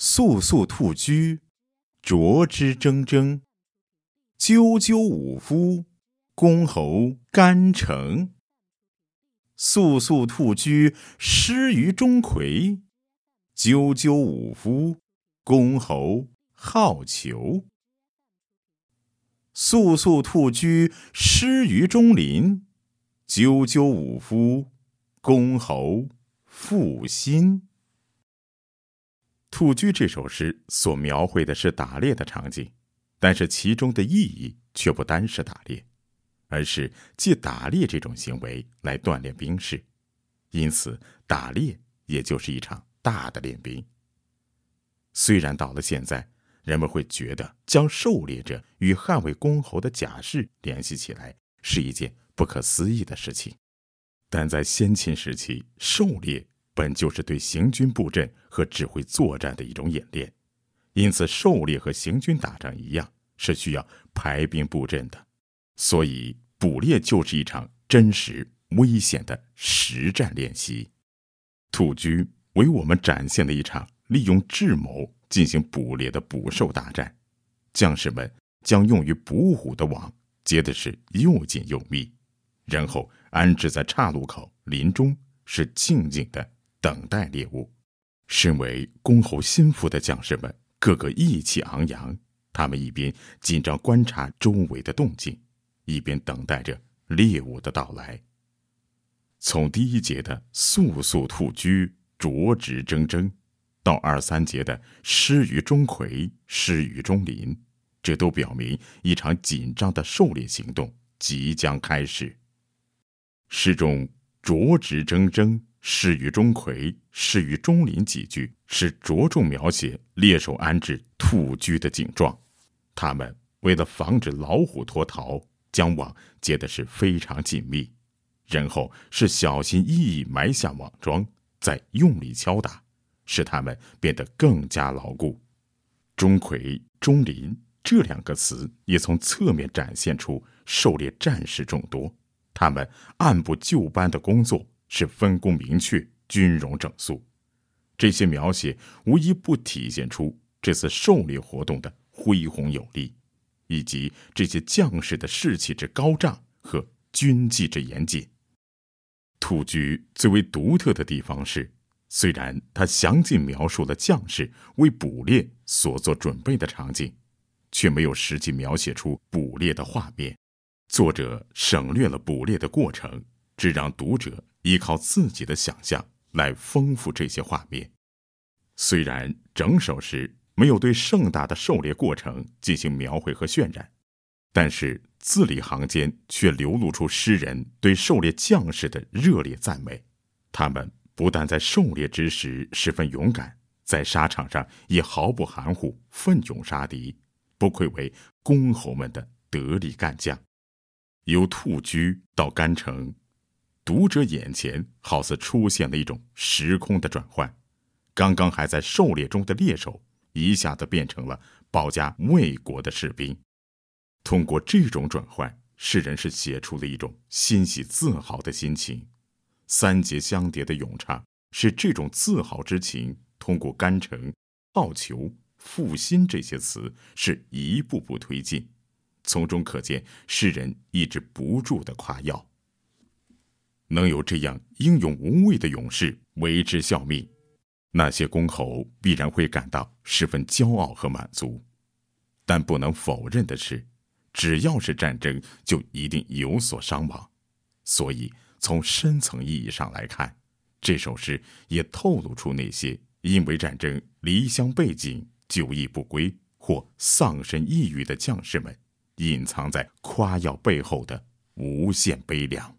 素素兔居，啄之铮铮；赳赳武夫，公侯干城。素素兔居，失于钟馗；赳赳武夫，公侯好逑。素素兔居，失于钟林；赳赳武夫，公侯负心。《兔居》这首诗所描绘的是打猎的场景，但是其中的意义却不单是打猎，而是借打猎这种行为来锻炼兵士，因此打猎也就是一场大的练兵。虽然到了现在，人们会觉得将狩猎者与捍卫公侯的甲士联系起来是一件不可思议的事情，但在先秦时期，狩猎。本就是对行军布阵和指挥作战的一种演练，因此狩猎和行军打仗一样，是需要排兵布阵的。所以，捕猎就是一场真实危险的实战练习。兔居为我们展现了一场利用智谋进行捕猎的捕兽大战。将士们将用于捕虎的网结的是又紧又密，然后安置在岔路口、林中，是静静的。等待猎物。身为公侯心腹的将士们，个个意气昂扬。他们一边紧张观察周围的动静，一边等待着猎物的到来。从第一节的“速速兔居，啄直铮铮”，到二三节的“失于钟馗，失于钟林”，这都表明一场紧张的狩猎行动即将开始。诗中“啄直铮铮”。失于钟馗，失于钟林几句是着重描写猎手安置兔居的景状。他们为了防止老虎脱逃，将网结的是非常紧密，然后是小心翼翼埋下网桩，再用力敲打，使它们变得更加牢固。钟馗、钟林这两个词也从侧面展现出狩猎战士众多，他们按部就班的工作。是分工明确、军容整肃，这些描写无一不体现出这次狩猎活动的恢宏有力，以及这些将士的士气之高涨和军纪之严谨。兔居最为独特的地方是，虽然他详尽描述了将士为捕猎所做准备的场景，却没有实际描写出捕猎的画面。作者省略了捕猎的过程，只让读者。依靠自己的想象来丰富这些画面。虽然整首诗没有对盛大的狩猎过程进行描绘和渲染，但是字里行间却流露出诗人对狩猎将士的热烈赞美。他们不但在狩猎之时十分勇敢，在沙场上也毫不含糊，奋勇杀敌，不愧为公侯们的得力干将。由兔居到干城。读者眼前好似出现了一种时空的转换，刚刚还在狩猎中的猎手，一下子变成了保家卫国的士兵。通过这种转换，诗人是写出了一种欣喜自豪的心情。三节相叠的咏唱，使这种自豪之情通过“干城”“好逑”“负心”这些词是一步步推进，从中可见诗人抑制不住的夸耀。能有这样英勇无畏的勇士为之效命，那些公侯必然会感到十分骄傲和满足。但不能否认的是，只要是战争，就一定有所伤亡。所以，从深层意义上来看，这首诗也透露出那些因为战争离乡背井、久役不归或丧身异域的将士们，隐藏在夸耀背后的无限悲凉。